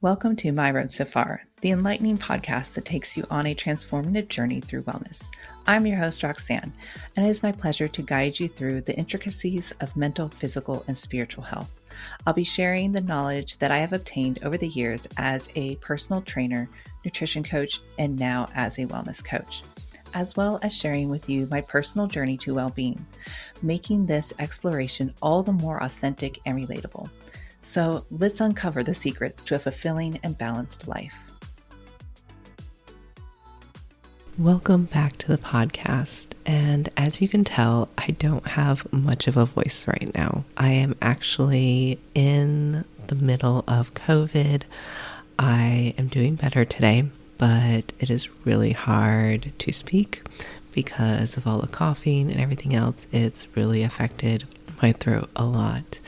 Welcome to My Road So Far, the enlightening podcast that takes you on a transformative journey through wellness. I'm your host, Roxanne, and it is my pleasure to guide you through the intricacies of mental, physical, and spiritual health. I'll be sharing the knowledge that I have obtained over the years as a personal trainer, nutrition coach, and now as a wellness coach, as well as sharing with you my personal journey to well being, making this exploration all the more authentic and relatable. So let's uncover the secrets to a fulfilling and balanced life. Welcome back to the podcast. And as you can tell, I don't have much of a voice right now. I am actually in the middle of COVID. I am doing better today, but it is really hard to speak because of all the coughing and everything else. It's really affected my throat a lot.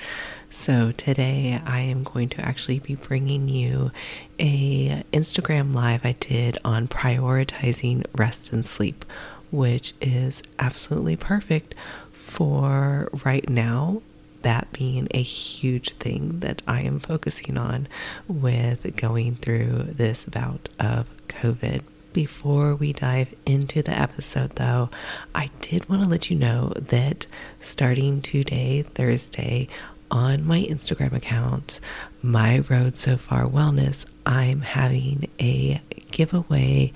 So today I am going to actually be bringing you a Instagram live I did on prioritizing rest and sleep, which is absolutely perfect for right now that being a huge thing that I am focusing on with going through this bout of COVID. Before we dive into the episode, though, I did want to let you know that starting today, Thursday, on my Instagram account, My Road So Far Wellness, I'm having a giveaway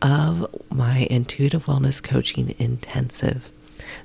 of my intuitive wellness coaching intensive.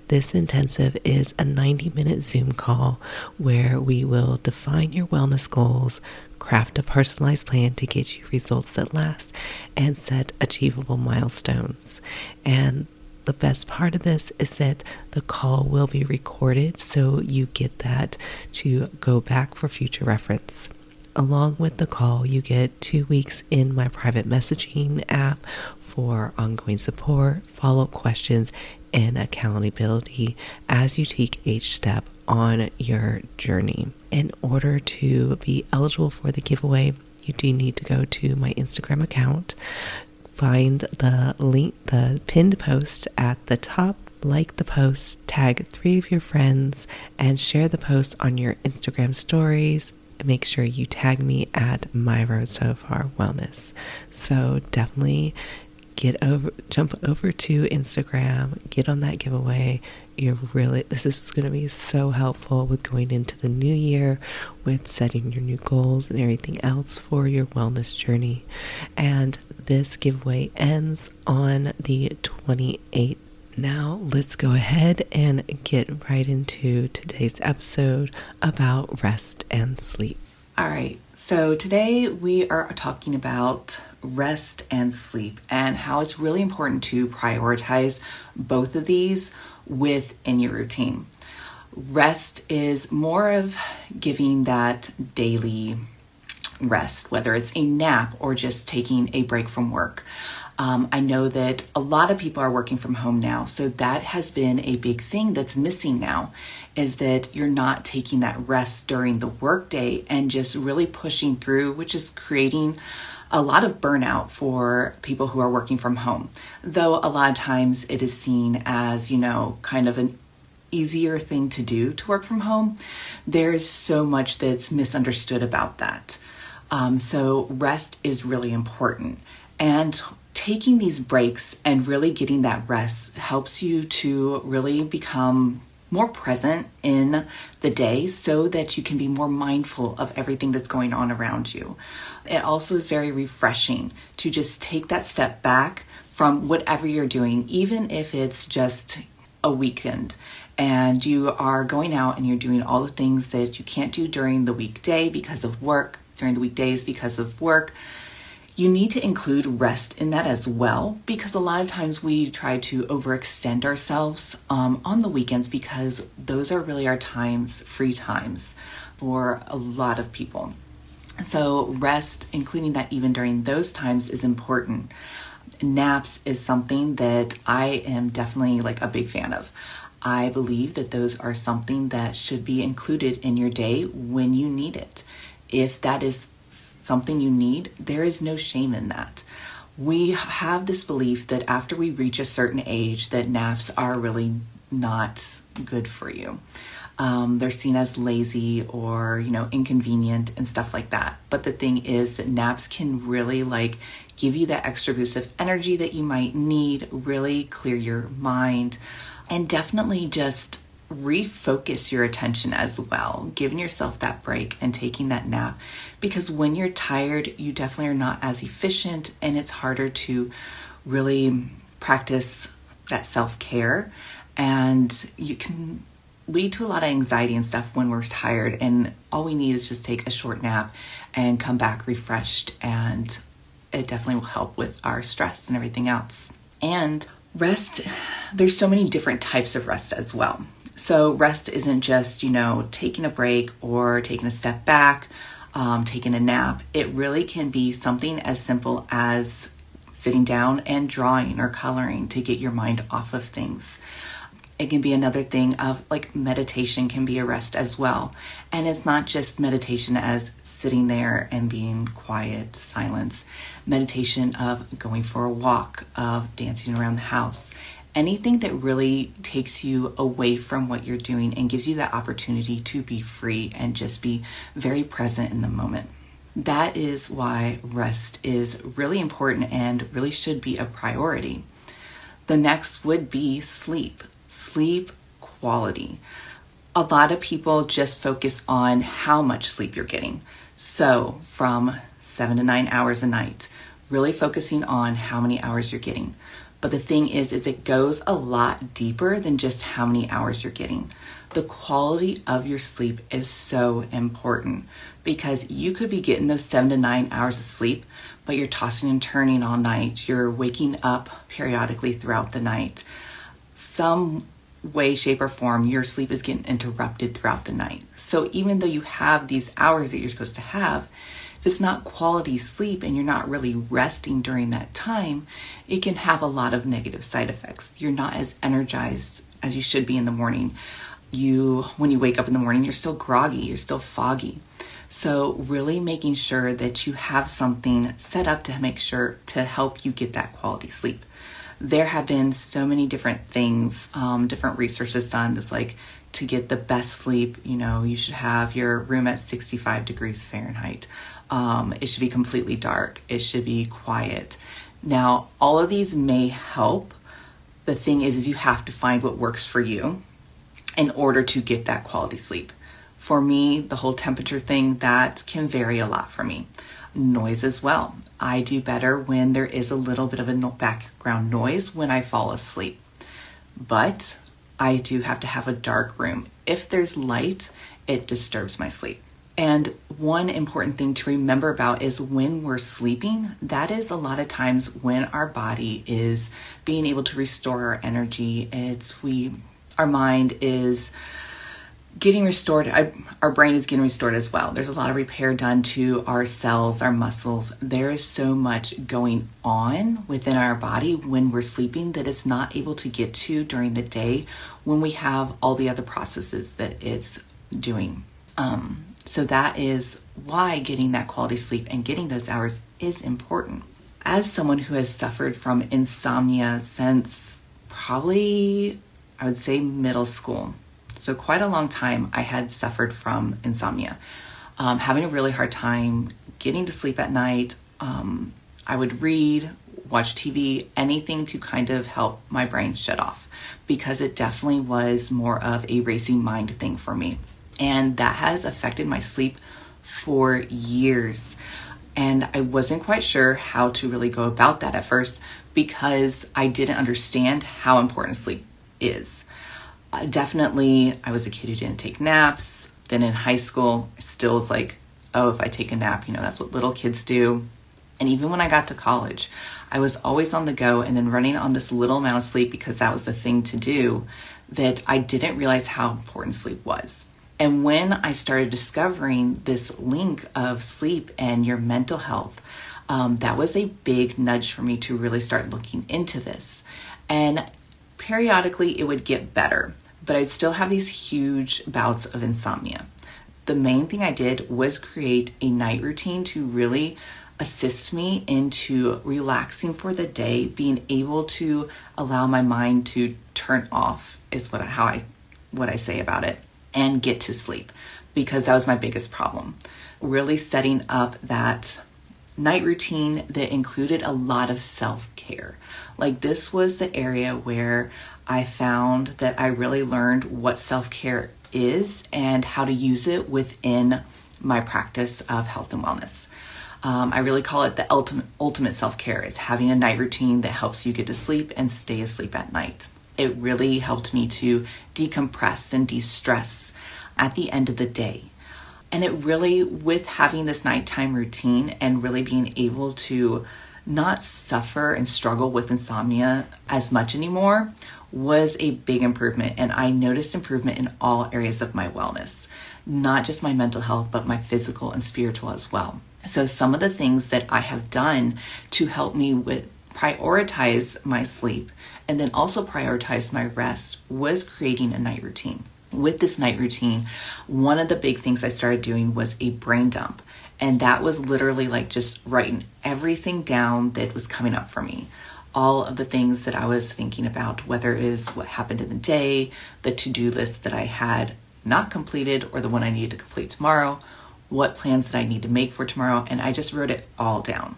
This intensive is a 90 minute Zoom call where we will define your wellness goals, craft a personalized plan to get you results that last, and set achievable milestones. And the best part of this is that the call will be recorded so you get that to go back for future reference. Along with the call, you get two weeks in my private messaging app for ongoing support, follow up questions, and accountability as you take each step on your journey. In order to be eligible for the giveaway, you do need to go to my Instagram account, find the link, the pinned post at the top, like the post, tag three of your friends, and share the post on your Instagram stories. Make sure you tag me at My Road So Far Wellness. So definitely get over, jump over to Instagram, get on that giveaway. You're really, this is going to be so helpful with going into the new year, with setting your new goals and everything else for your wellness journey. And this giveaway ends on the 28th. Now, let's go ahead and get right into today's episode about rest and sleep. All right, so today we are talking about rest and sleep and how it's really important to prioritize both of these within your routine. Rest is more of giving that daily rest, whether it's a nap or just taking a break from work. Um, I know that a lot of people are working from home now, so that has been a big thing that's missing now is that you're not taking that rest during the workday and just really pushing through, which is creating a lot of burnout for people who are working from home. Though a lot of times it is seen as, you know, kind of an easier thing to do to work from home, there's so much that's misunderstood about that. Um, so, rest is really important. And taking these breaks and really getting that rest helps you to really become more present in the day so that you can be more mindful of everything that's going on around you. It also is very refreshing to just take that step back from whatever you're doing, even if it's just a weekend and you are going out and you're doing all the things that you can't do during the weekday because of work during the weekdays because of work. You need to include rest in that as well because a lot of times we try to overextend ourselves um, on the weekends because those are really our times, free times for a lot of people. So, rest, including that even during those times, is important. Naps is something that I am definitely like a big fan of. I believe that those are something that should be included in your day when you need it if that is something you need, there is no shame in that. We have this belief that after we reach a certain age that naps are really not good for you. um, they're seen as lazy or you know inconvenient and stuff like that but the thing is that naps can really like give you that extra boost of energy that you might need really clear your mind and definitely just refocus your attention as well, giving yourself that break and taking that nap. Because when you're tired, you definitely are not as efficient and it's harder to really practice that self care. And you can lead to a lot of anxiety and stuff when we're tired. And all we need is just take a short nap and come back refreshed. And it definitely will help with our stress and everything else. And rest, there's so many different types of rest as well. So, rest isn't just, you know, taking a break or taking a step back, um, taking a nap. It really can be something as simple as sitting down and drawing or coloring to get your mind off of things. It can be another thing of like meditation can be a rest as well. And it's not just meditation as sitting there and being quiet, silence. Meditation of going for a walk, of dancing around the house anything that really takes you away from what you're doing and gives you that opportunity to be free and just be very present in the moment. That is why rest is really important and really should be a priority. The next would be sleep, sleep quality. A lot of people just focus on how much sleep you're getting. So, from seven to nine hours a night, really focusing on how many hours you're getting. But the thing is, is it goes a lot deeper than just how many hours you're getting. The quality of your sleep is so important because you could be getting those seven to nine hours of sleep, but you're tossing and turning all night. You're waking up periodically throughout the night. Some way, shape, or form, your sleep is getting interrupted throughout the night. So even though you have these hours that you're supposed to have, if it's not quality sleep and you're not really resting during that time, it can have a lot of negative side effects. You're not as energized as you should be in the morning. You when you wake up in the morning, you're still groggy, you're still foggy. So, really making sure that you have something set up to make sure to help you get that quality sleep. There have been so many different things, um, different researches done. This like to get the best sleep, you know, you should have your room at 65 degrees Fahrenheit. Um, it should be completely dark. It should be quiet. Now, all of these may help. The thing is, is you have to find what works for you in order to get that quality sleep. For me, the whole temperature thing that can vary a lot for me. Noise as well. I do better when there is a little bit of a background noise when I fall asleep. But I do have to have a dark room. If there's light, it disturbs my sleep. And one important thing to remember about is when we're sleeping, that is a lot of times when our body is being able to restore our energy. It's we our mind is getting restored I, our brain is getting restored as well. There's a lot of repair done to our cells our muscles. There is so much going on within our body when we're sleeping that it's not able to get to during the day when we have all the other processes that it's doing. Um, so that is why getting that quality sleep and getting those hours is important. As someone who has suffered from insomnia since probably, I would say, middle school, so quite a long time, I had suffered from insomnia, um, having a really hard time getting to sleep at night. Um, I would read, watch TV, anything to kind of help my brain shut off because it definitely was more of a racing mind thing for me. And that has affected my sleep for years. And I wasn't quite sure how to really go about that at first because I didn't understand how important sleep is. Uh, definitely, I was a kid who didn't take naps. Then in high school, I still was like, oh, if I take a nap, you know, that's what little kids do. And even when I got to college, I was always on the go and then running on this little amount of sleep because that was the thing to do that I didn't realize how important sleep was. And when I started discovering this link of sleep and your mental health, um, that was a big nudge for me to really start looking into this. And periodically it would get better, but I'd still have these huge bouts of insomnia. The main thing I did was create a night routine to really assist me into relaxing for the day, being able to allow my mind to turn off is what how I what I say about it. and get to sleep because that was my biggest problem. Really setting up that night routine that included a lot of self care. Like, this was the area where I found that I really learned what self care is and how to use it within my practice of health and wellness. Um, I really call it the ultimate ultimate self care is having a night routine that helps you get to sleep and stay asleep at night. It really helped me to decompress and de stress at the end of the day. And it really, with having this nighttime routine and really being able to not suffer and struggle with insomnia as much anymore, was a big improvement. And I noticed improvement in all areas of my wellness, not just my mental health, but my physical and spiritual as well. So, some of the things that I have done to help me with prioritize my sleep and then also prioritize my rest was creating a night routine with this night routine, one of the big things I started doing was a brain dump. And that was literally like just writing everything down that was coming up for me. All of the things that I was thinking about, whether it is what happened in the day, the to do list that I had not completed, or the one I needed to complete tomorrow, what plans that I need to make for tomorrow. And I just wrote it all down.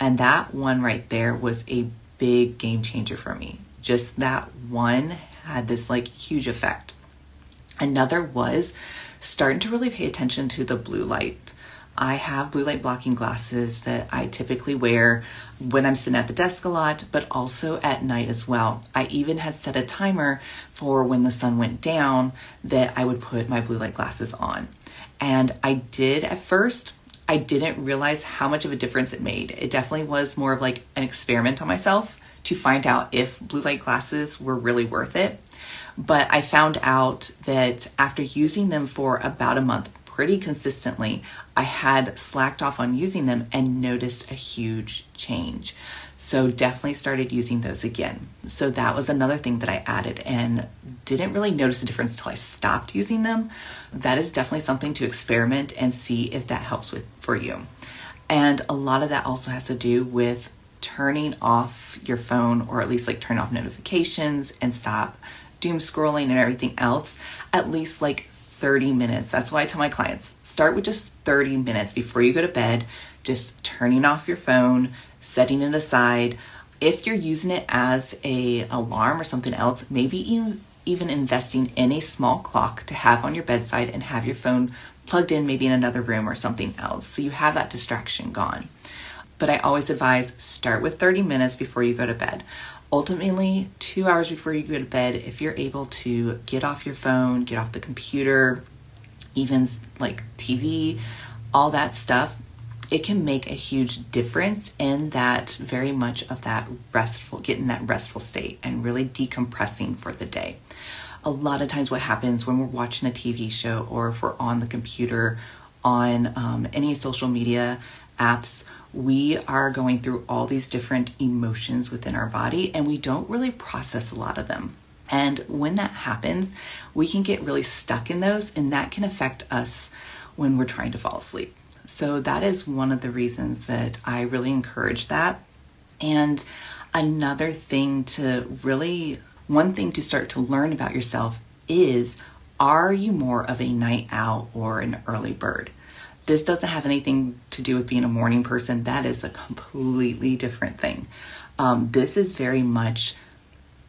And that one right there was a big game changer for me. Just that one had this like huge effect. Another was starting to really pay attention to the blue light. I have blue light blocking glasses that I typically wear when I'm sitting at the desk a lot, but also at night as well. I even had set a timer for when the sun went down that I would put my blue light glasses on. And I did at first, I didn't realize how much of a difference it made. It definitely was more of like an experiment on myself to find out if blue light glasses were really worth it. But I found out that after using them for about a month pretty consistently, I had slacked off on using them and noticed a huge change. So definitely started using those again. So that was another thing that I added and didn't really notice a difference until I stopped using them. That is definitely something to experiment and see if that helps with for you. And a lot of that also has to do with turning off your phone or at least like turn off notifications and stop doom scrolling and everything else, at least like 30 minutes. That's why I tell my clients start with just 30 minutes before you go to bed, just turning off your phone, setting it aside. If you're using it as a alarm or something else, maybe even even investing in a small clock to have on your bedside and have your phone plugged in maybe in another room or something else so you have that distraction gone. But I always advise start with 30 minutes before you go to bed ultimately two hours before you go to bed if you're able to get off your phone get off the computer even like tv all that stuff it can make a huge difference in that very much of that restful getting that restful state and really decompressing for the day. A lot of times what happens when we're watching a tv show or if we're on the computer on um, any social media apps we are going through all these different emotions within our body and we don't really process a lot of them. And when that happens, we can get really stuck in those, and that can affect us when we're trying to fall asleep. So, that is one of the reasons that I really encourage that. And another thing to really, one thing to start to learn about yourself is are you more of a night owl or an early bird? This doesn't have anything to do with being a morning person. That is a completely different thing. Um, this is very much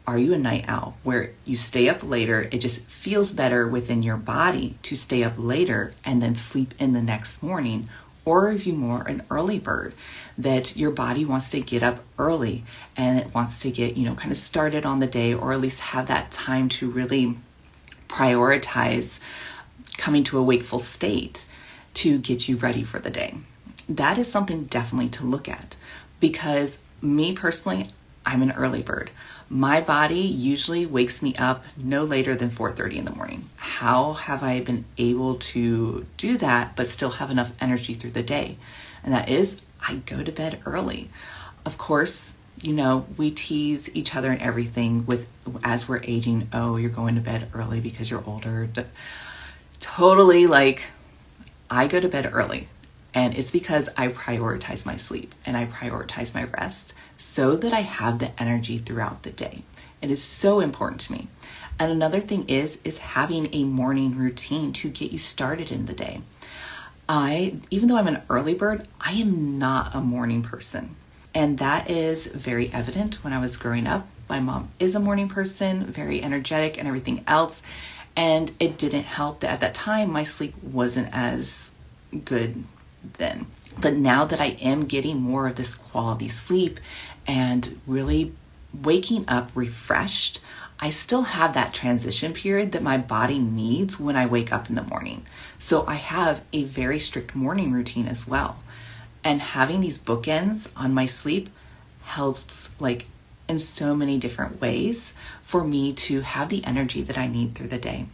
are you a night owl where you stay up later? It just feels better within your body to stay up later and then sleep in the next morning. Or are you more an early bird that your body wants to get up early and it wants to get, you know, kind of started on the day or at least have that time to really prioritize coming to a wakeful state to get you ready for the day. That is something definitely to look at because me personally, I'm an early bird. My body usually wakes me up no later than 4:30 in the morning. How have I been able to do that but still have enough energy through the day? And that is I go to bed early. Of course, you know, we tease each other and everything with as we're aging, oh, you're going to bed early because you're older. Totally like I go to bed early, and it's because I prioritize my sleep and I prioritize my rest so that I have the energy throughout the day. It is so important to me. And another thing is is having a morning routine to get you started in the day. I even though I'm an early bird, I am not a morning person. And that is very evident when I was growing up. My mom is a morning person, very energetic and everything else. And it didn't help that at that time my sleep wasn't as good then. But now that I am getting more of this quality sleep and really waking up refreshed, I still have that transition period that my body needs when I wake up in the morning. So I have a very strict morning routine as well. And having these bookends on my sleep helps like in so many different ways for me to have the energy that I need through the day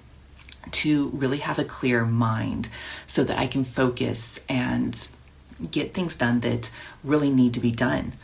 to really have a clear mind so that I can focus and get things done that really need to be done.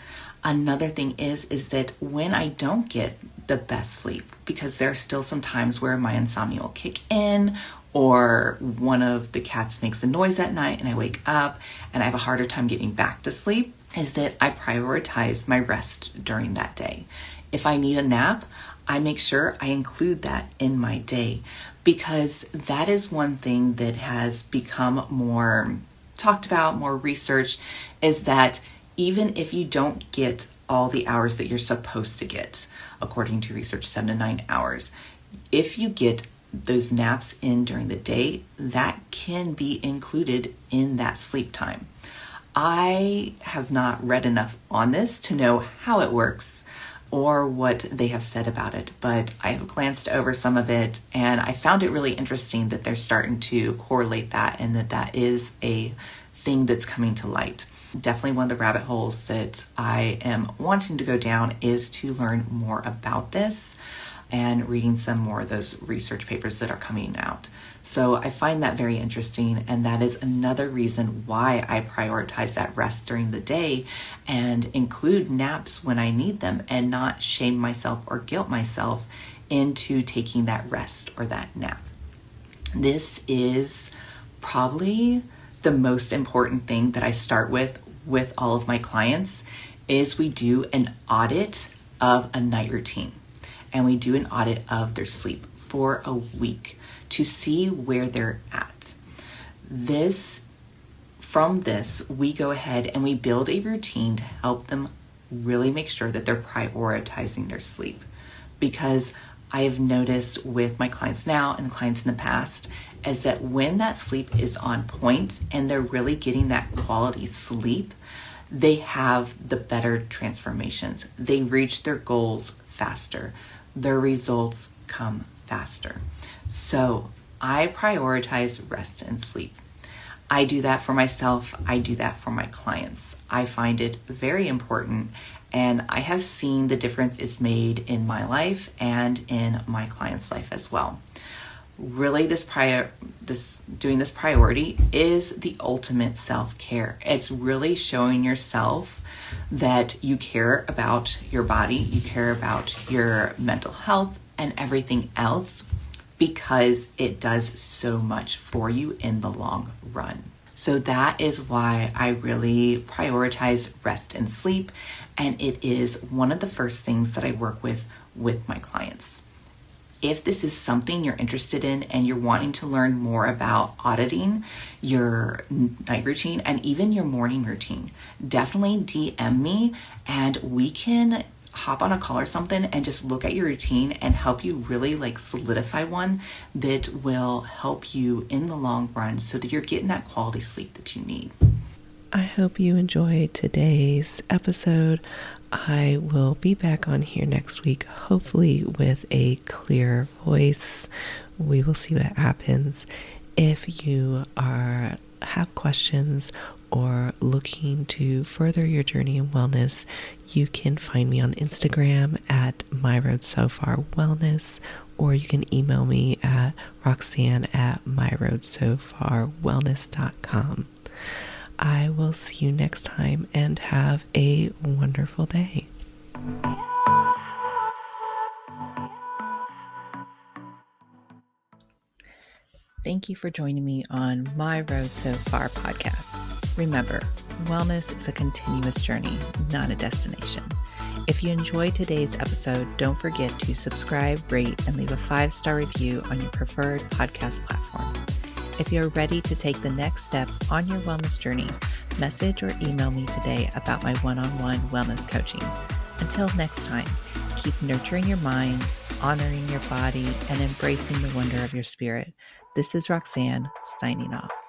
Another thing is is that when I don't get the best sleep because there are still some times where my insomnia will kick in or one of the cats makes a noise at night and I wake up and I have a harder time getting back to sleep is that I prioritize my rest during that day. If I need a nap, I make sure I include that in my day because that is one thing that has become more talked about, more researched is that even if you don't get all the hours that you're supposed to get, according to research, seven to nine hours. If you get those naps in during the day, that can be included in that sleep time. I have not read enough on this to know how it works or what they have said about it, but I have glanced over some of it and I found it really interesting that they're starting to correlate that and that that is a thing that's coming to light definitely one of the rabbit holes that I am wanting to go down is to learn more about this and reading some more of those research papers that are coming out. So I find that very interesting, and that is another reason why I prioritize that rest during the day and include naps when I need them and not shame myself or guilt myself into taking that rest or that nap. This is probably the most important thing that I start with with all of my clients is we do an audit of a night routine and we do an audit of their sleep for a week to see where they're at. This from this, we go ahead and we build a routine to help them really make sure that they're prioritizing their sleep. Because I have noticed with my clients now and the clients in the past is that when that sleep is on point and they're really getting that quality sleep, they have the better transformations. They reach their goals faster. Their results come faster. So I prioritize rest and sleep. I do that for myself. I do that for my clients. I find it very important and I have seen the difference it's made in my life and in my client's life as well really this prior this doing this priority is the ultimate self-care it's really showing yourself that you care about your body you care about your mental health and everything else because it does so much for you in the long run. So that is why I really prioritize rest and sleep and it is one of the first things that I work with with my clients. If this is something you're interested in and you're wanting to learn more about auditing your night routine and even your morning routine, definitely DM me and we can hop on a call or something and just look at your routine and help you really like solidify one that will help you in the long run so that you're getting that quality sleep that you need. I hope you enjoyed today's episode. I will be back on here next week, hopefully with a clear voice. We will see what happens. If you are have questions or looking to further your journey in wellness, you can find me on Instagram at my road so far wellness, or you can email me at roxanne at myroadsofarwellness.com. I will see you next time and have a wonderful day. Thank you for joining me on My Road So Far podcast. Remember, wellness is a continuous journey, not a destination. If you enjoyed today's episode, don't forget to subscribe, rate, and leave a five star review on your preferred podcast platform. If you're ready to take the next step on your wellness journey, message or email me today about my one on one wellness coaching. Until next time, keep nurturing your mind, honoring your body, and embracing the wonder of your spirit. This is Roxanne signing off.